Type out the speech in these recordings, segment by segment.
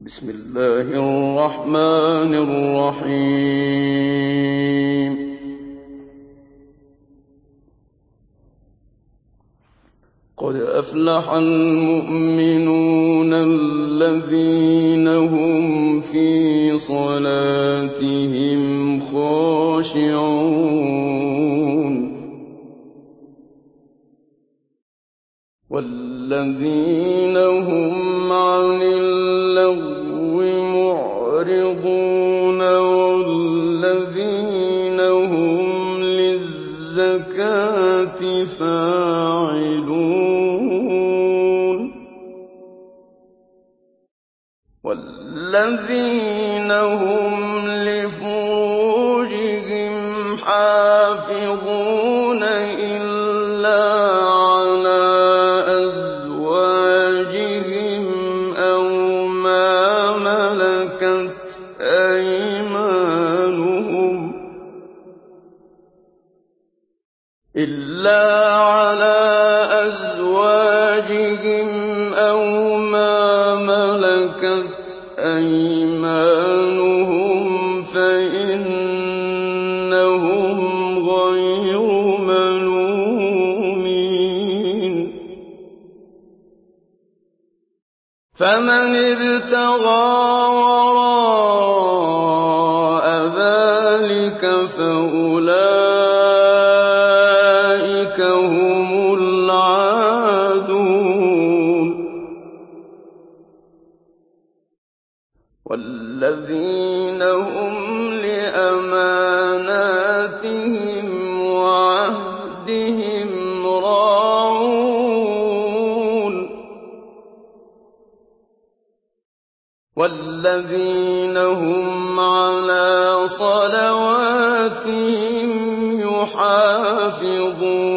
بسم الله الرحمن الرحيم. قد أفلح المؤمنون الذين هم في صلاتهم خاشعون. والذين هم عن الْمُعْرِضُونَ وَالَّذِينَ هُمْ لِلزَّكَاةِ فَاعِلُونَ ابْتَغَىٰ وَرَاءَ ذَٰلِكَ فَأُولَٰئِكَ هُمُ الْعَادُونَ الَّذِينَ هُمْ عَلَىٰ صَلَوَاتِهِمْ يُحَافِظُونَ.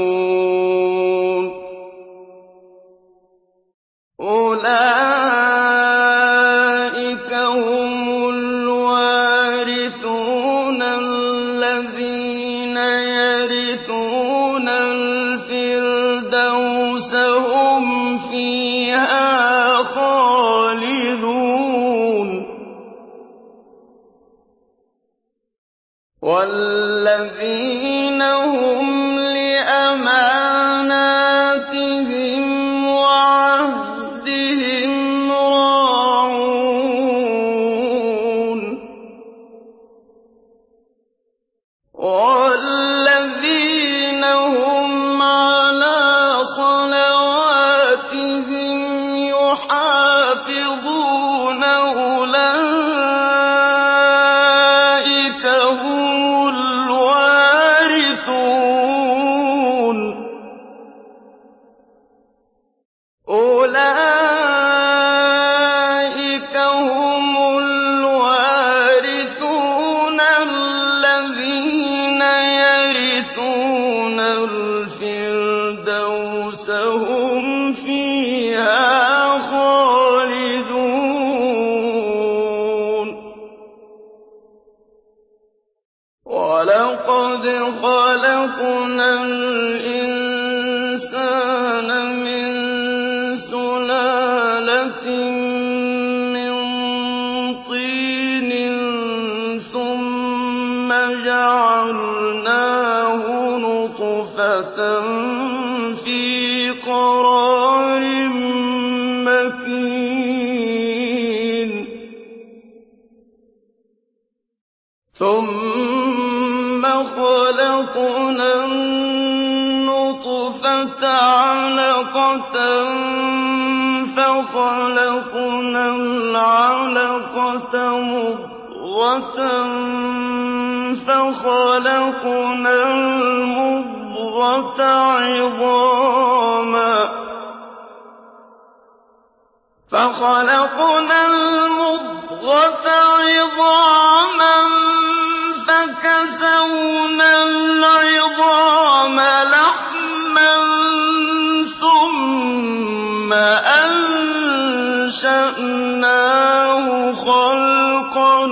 خَلَقْنَاهُ خَلْقًا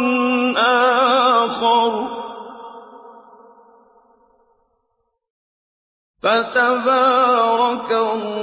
آخَرَ ۚ فَتَبَارَكَ اللَّهُ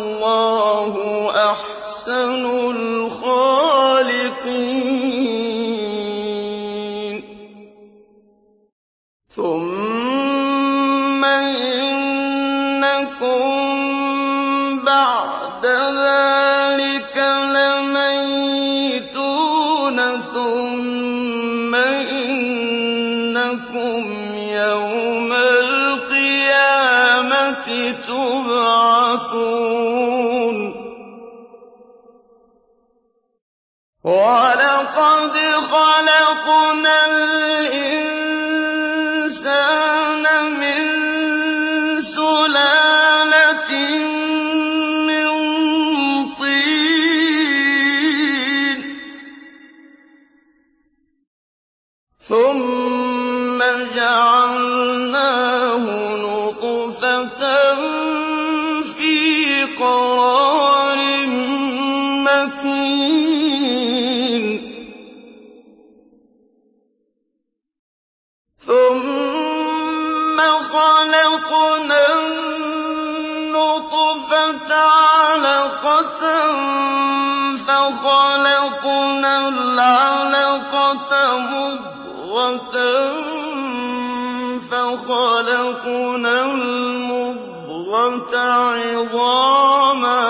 خَلَقْنَا الْعَلَقَةَ مُضْغَةً فَخَلَقْنَا الْمُضْغَةَ عِظَامًا.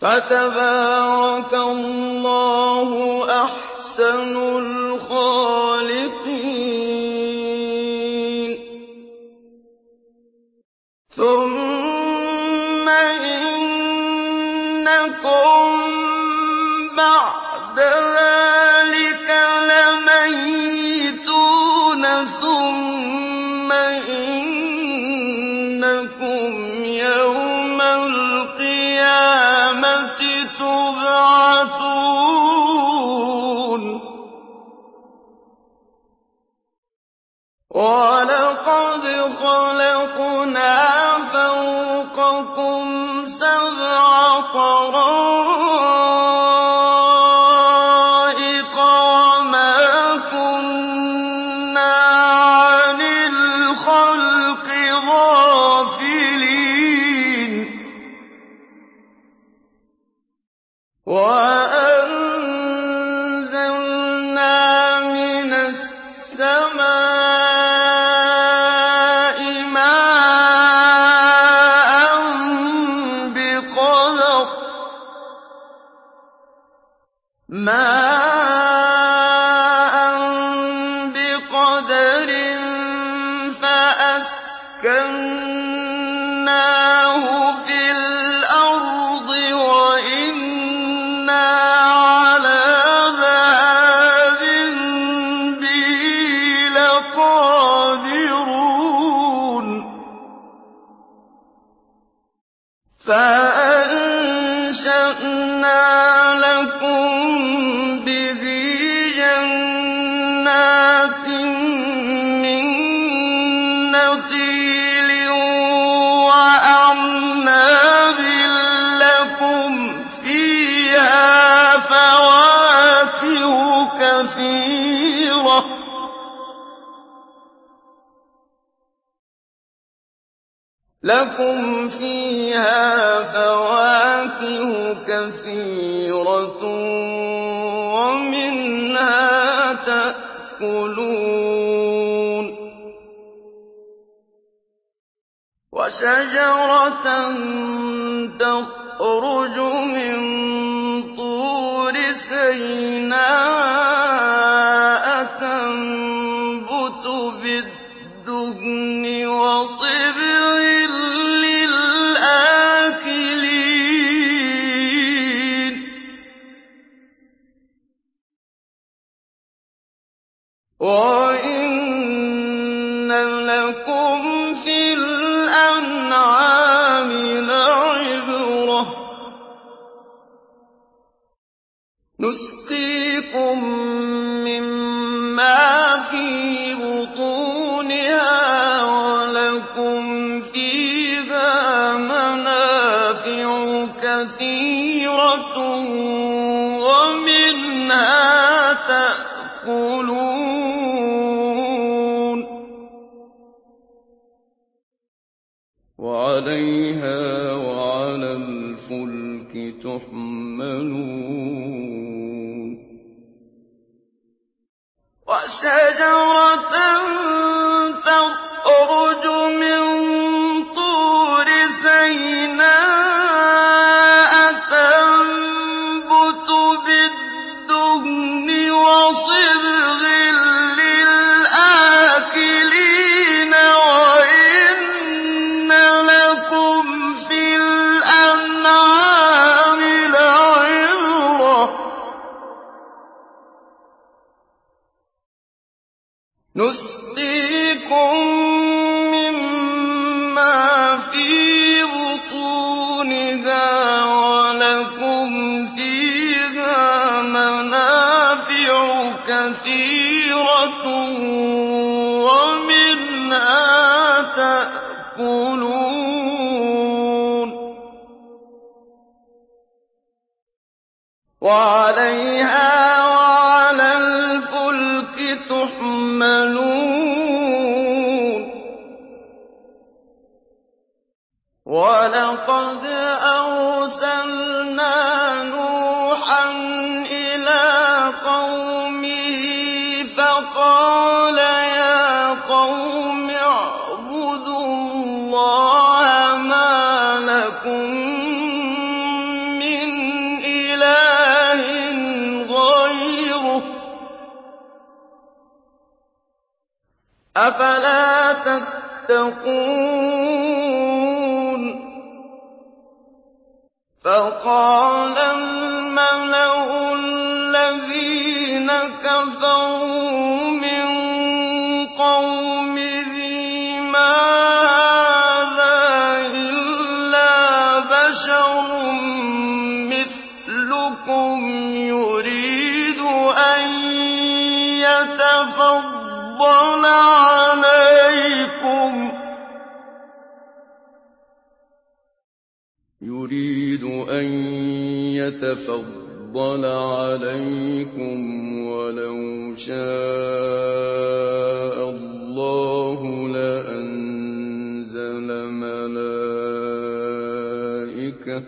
فَتَبَارَكَ اللَّهُ أَحْسَنُ الْخَالِقِينَ. وَلَا كَثِيرَةٌ وَمِنْهَا تَأْكُلُونَ. وَشَجَرَةً تَخْرُجُ مِن طُورِ سَيْنَاءَ تَنبُتُ الله أَفَلَا تَتَّقُونَ فَقَالَ الْمَلَأُ الَّذِينَ كَفَرُوا تَفَضَّلَ عَلَيْكُمْ وَلَوْ شَاءَ اللَّهُ لَأَنزَلَ مَلَائِكَةً ۚ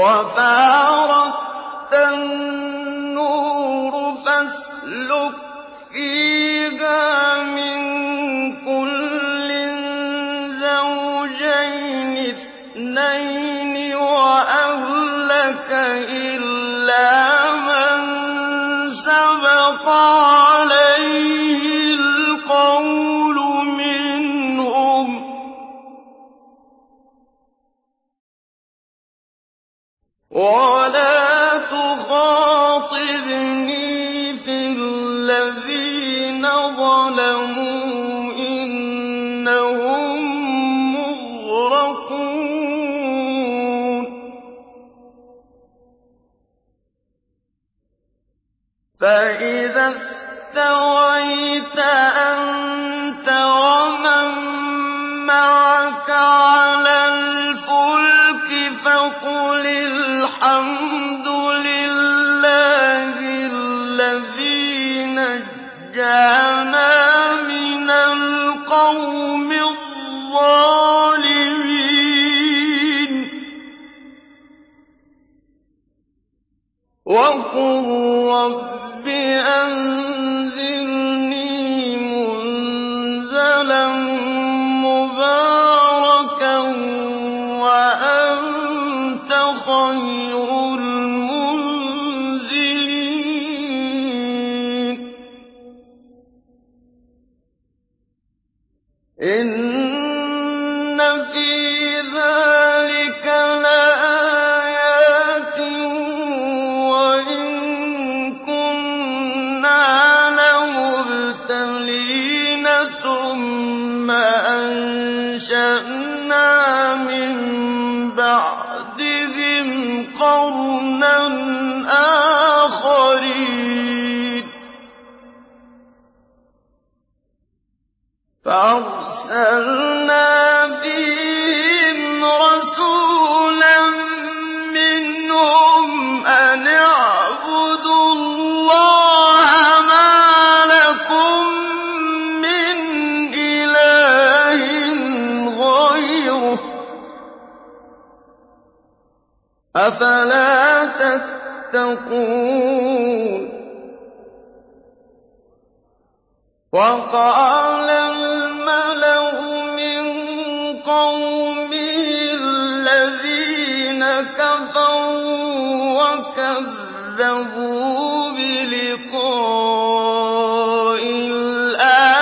وَفَاكِهَةٍ وَقَالَ الْمَلَأُ مِن قَوْمِهِ الَّذِينَ كَفَرُوا وَكَذَّبُوا بِلِقَاءِ الْآخِرَةِ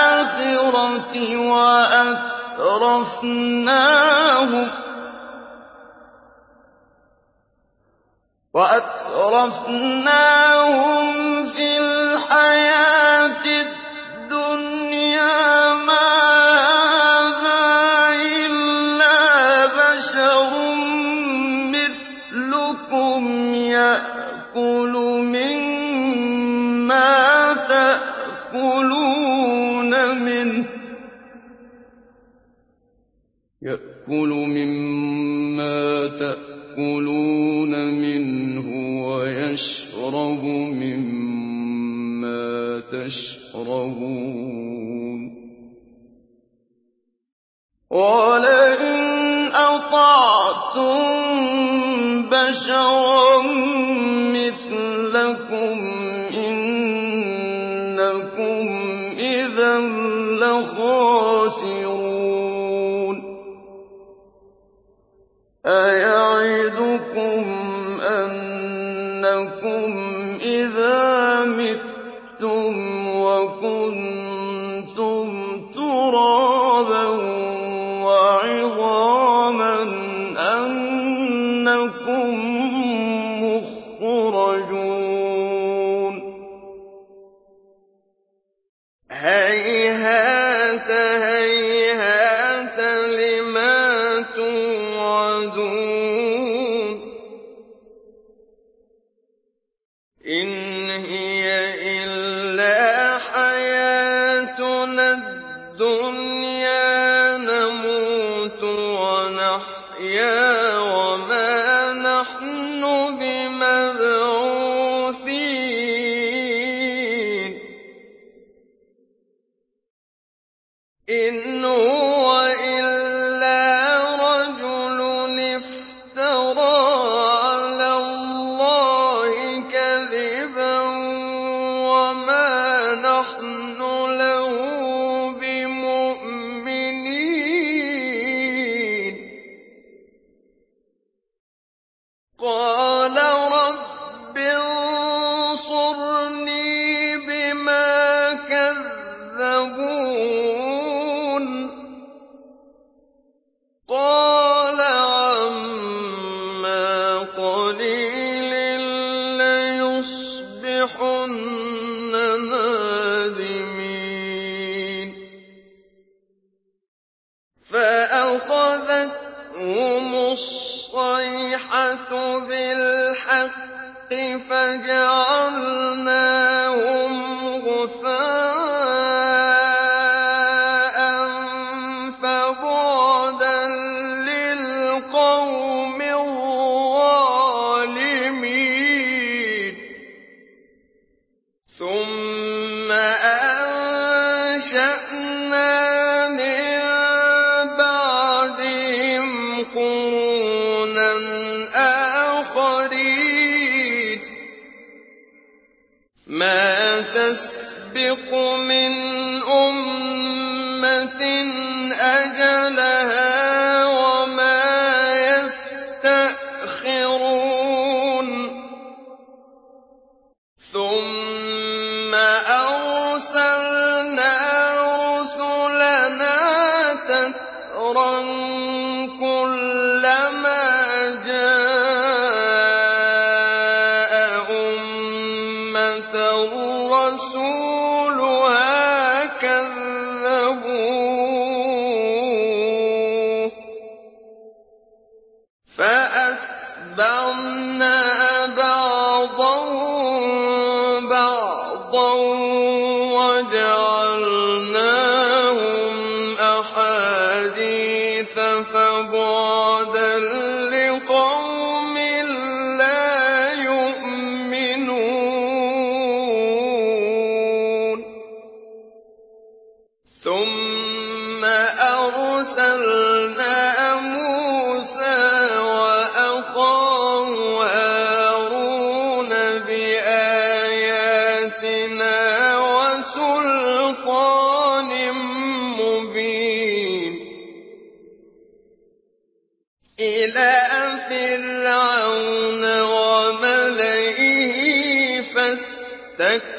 وَأَتْرَفْنَاهُمْ الدُّنْيَا مَا تَسْبِقُ مِنْ أُمَّةٍ أَجَلَهَا تَتَّقُونَ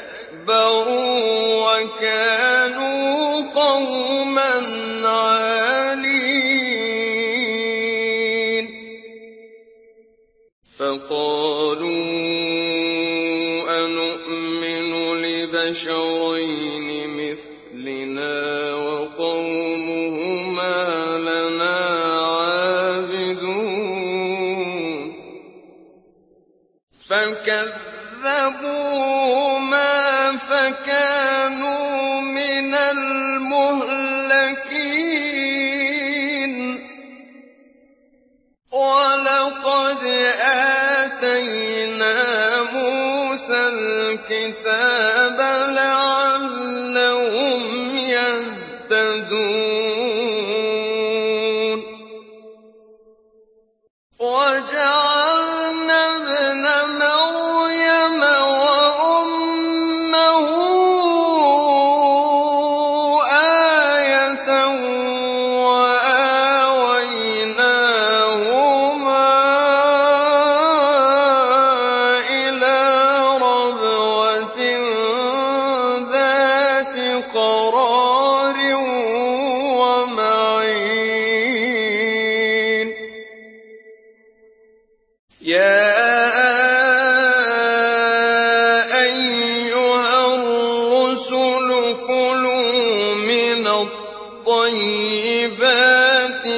الطَّيِّبَاتِ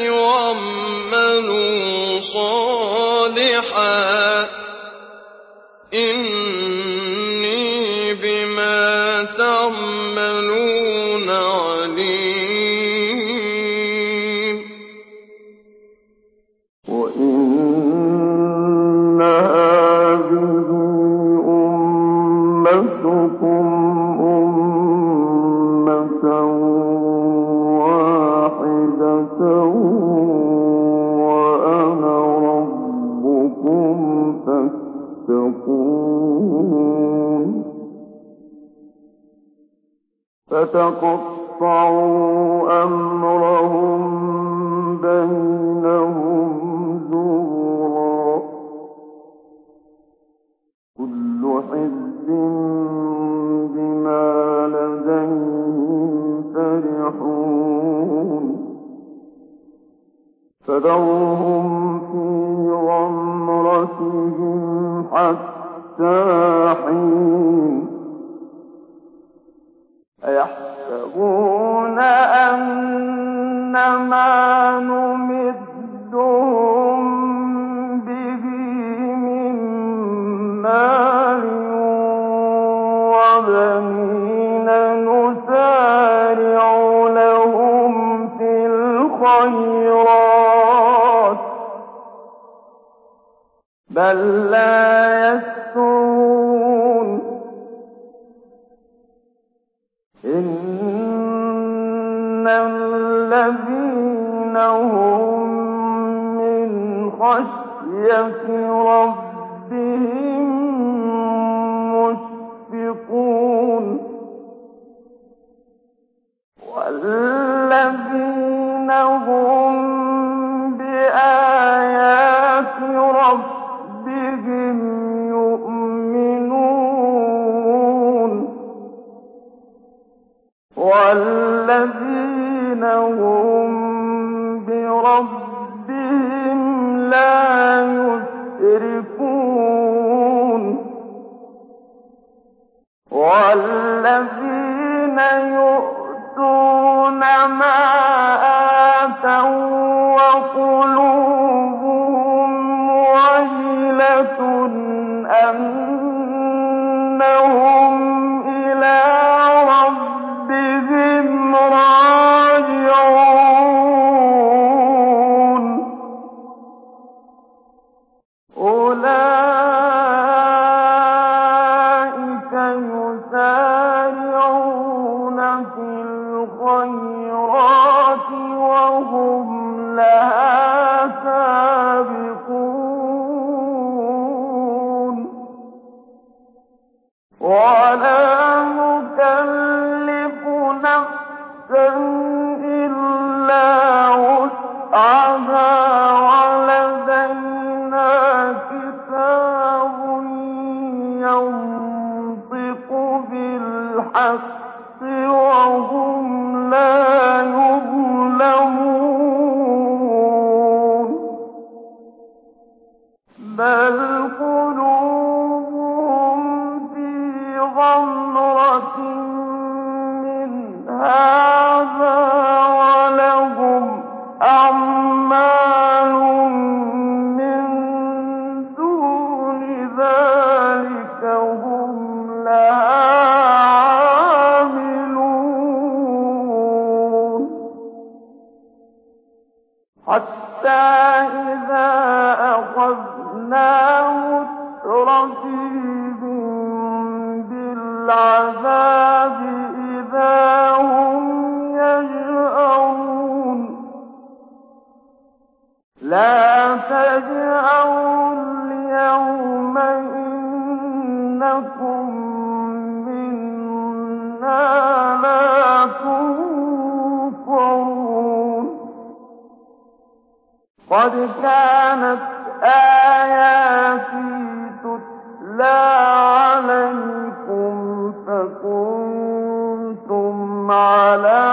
وَاعْمَلُوا صَالِحًا تَقَطَّعُوا بَل لَّا يسترون إِنَّ الَّذِينَ هُم مِّنْ خَشْيَةِ رَبِّهِم ولا عَلَىٰ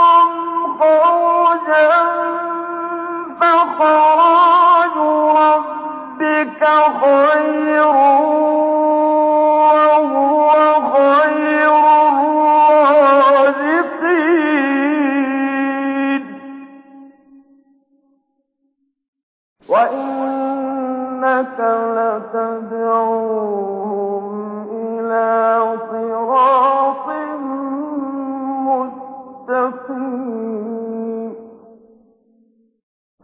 رَبِّكَ خَيْرٌ ۖ وَهُوَ خَيْرُ الرَّازِقِينَ. وَإِنَّكَ لَتَدْعُو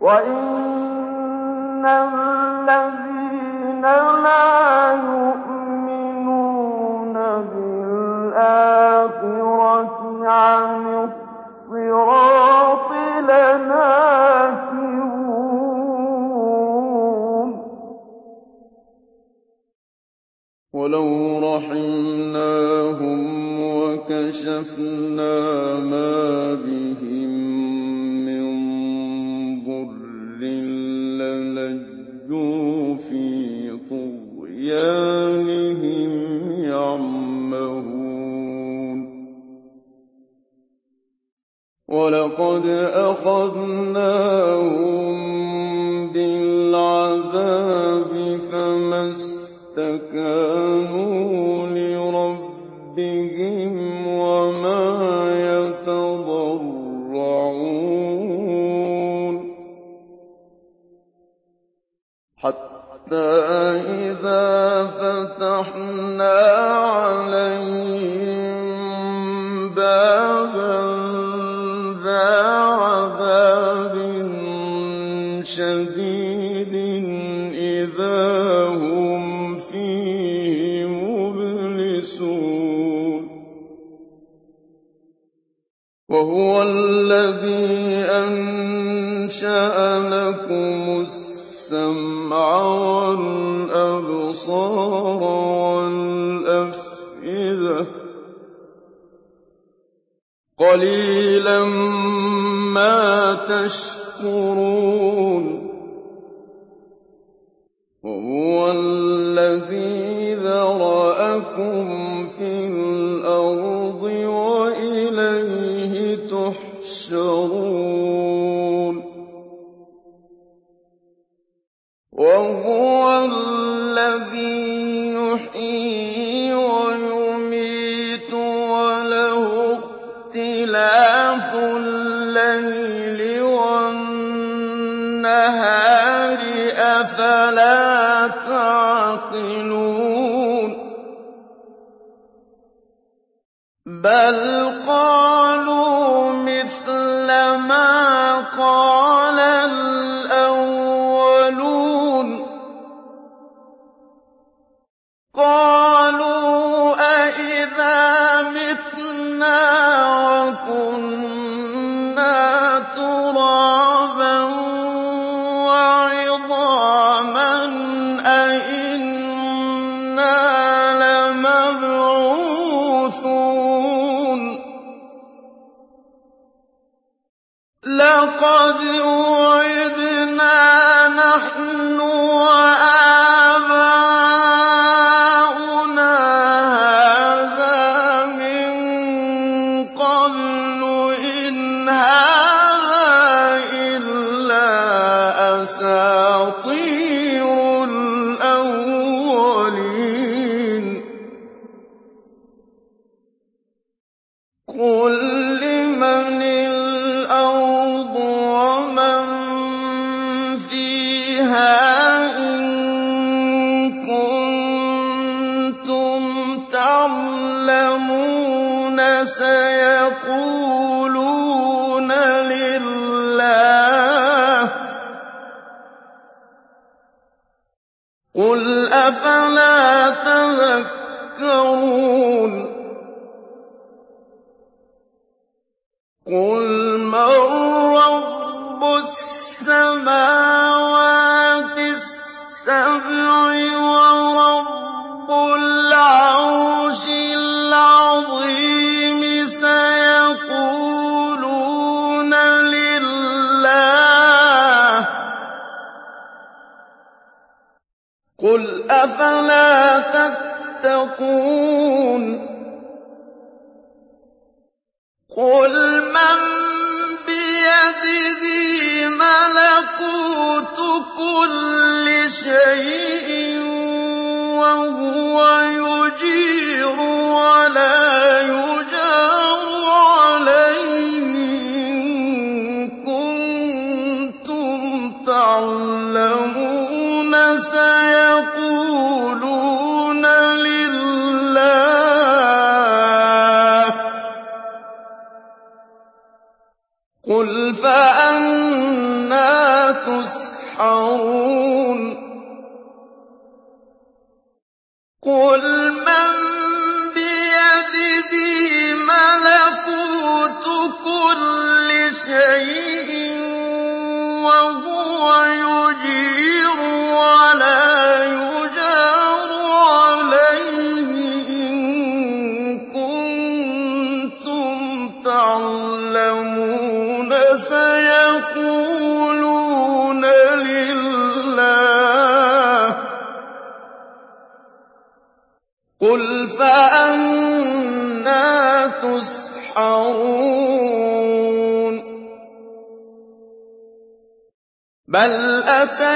وَإِنَّ الَّذِينَ لَا يُؤْمِنُونَ بِالْآخِرَةِ عَنِ الصِّرَاطِ لَنَاكِبُونَ وَلَوْ رَحِمْنَاهُمْ وَكَشَفْنَا مَا بِهِم لَجُّوا فِي طُغْيَانِهِمْ يَعْمَهُونَ. وَلَقَدْ أَخَذْنَاهُم بِالْعَذَابِ فَمَا اسْتَكَانُوا حَتَّىٰ إِذَا فَتَحْنَا الْأَبْصَارَ وَالْأَفْئِدَةَ قَلِيلًا بَلْ أَتَاهُ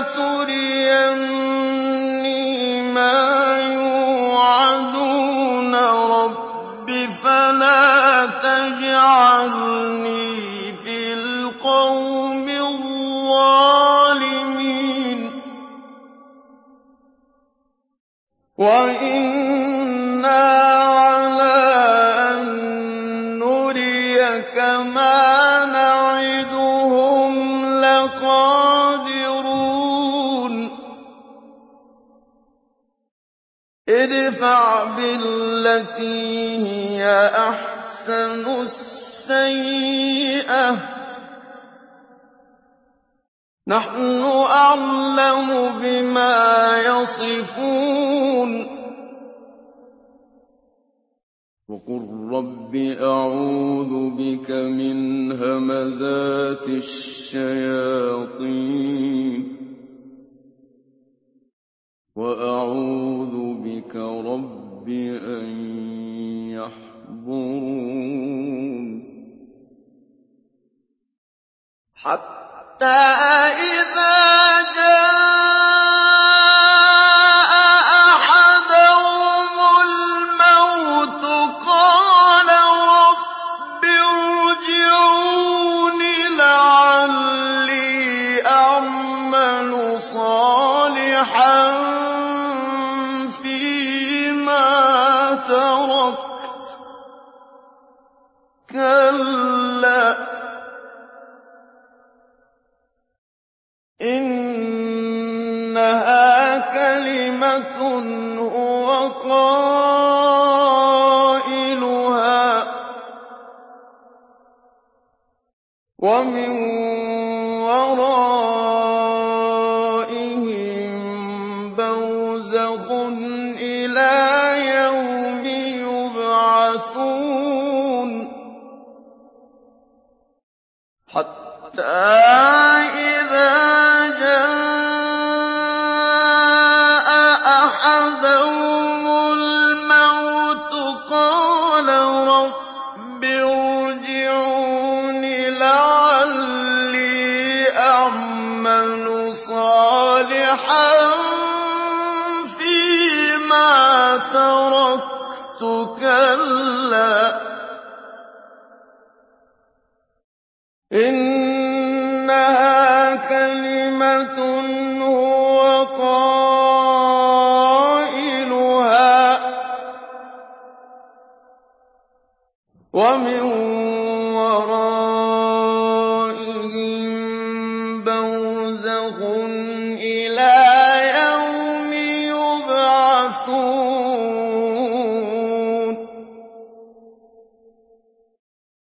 تُرِيَنِّي مَا يُوعَدُونَ رَبِّ فَلَا تَجْعَلْنِي فِي الْقَوْمِ الظَّالِمِينَ. ادْفَعْ بِالَّتِي هِيَ أَحْسَنُ السَّيِّئَةَ ۚ. نَحْنُ أَعْلَمُ بِمَا يَصِفُونَ. وَقُل رَّبِّ أَعُوذُ بِكَ مِنْ هَمَزَاتِ الشَّيَاطِينِ. وَأَعُوذُ بِكَ رَبِّ أَن يَحْضُرُونِ. ترى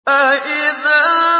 فَإِذَا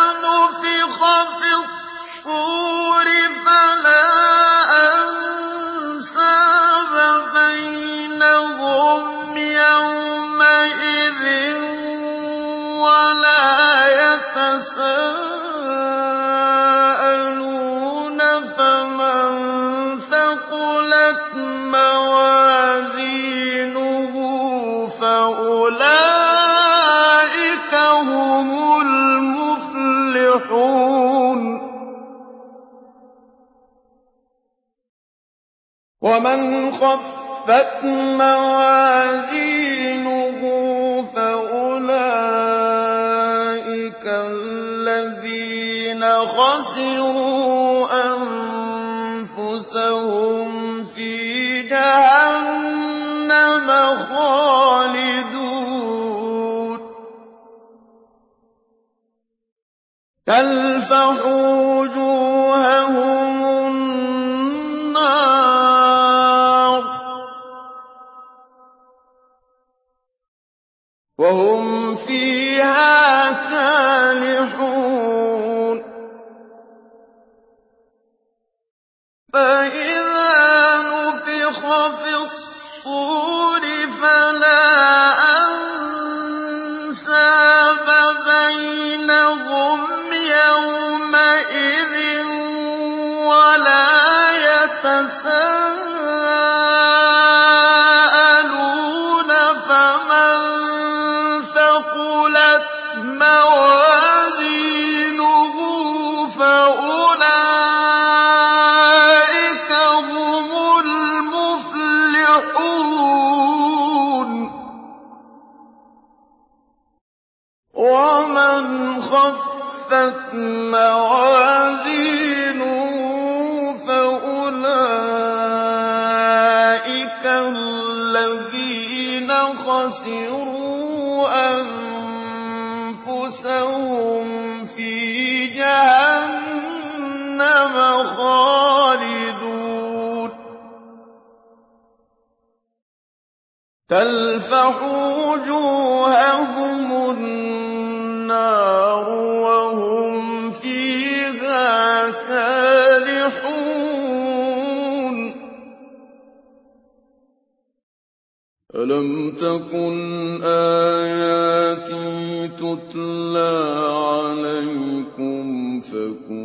خَسِرُوا أَنفُسَهُمْ فِي جَهَنَّمَ خَالِدُونَ. سَاءَ تَلْفَحُ وُجُوهَهُمُ النَّارُ وَهُمْ فِيهَا كَالِحُونَ. أَلَمْ تَكُنْ آيَاتِي تُتْلَىٰ عَلَيْكُمْ فَكُنتُمْ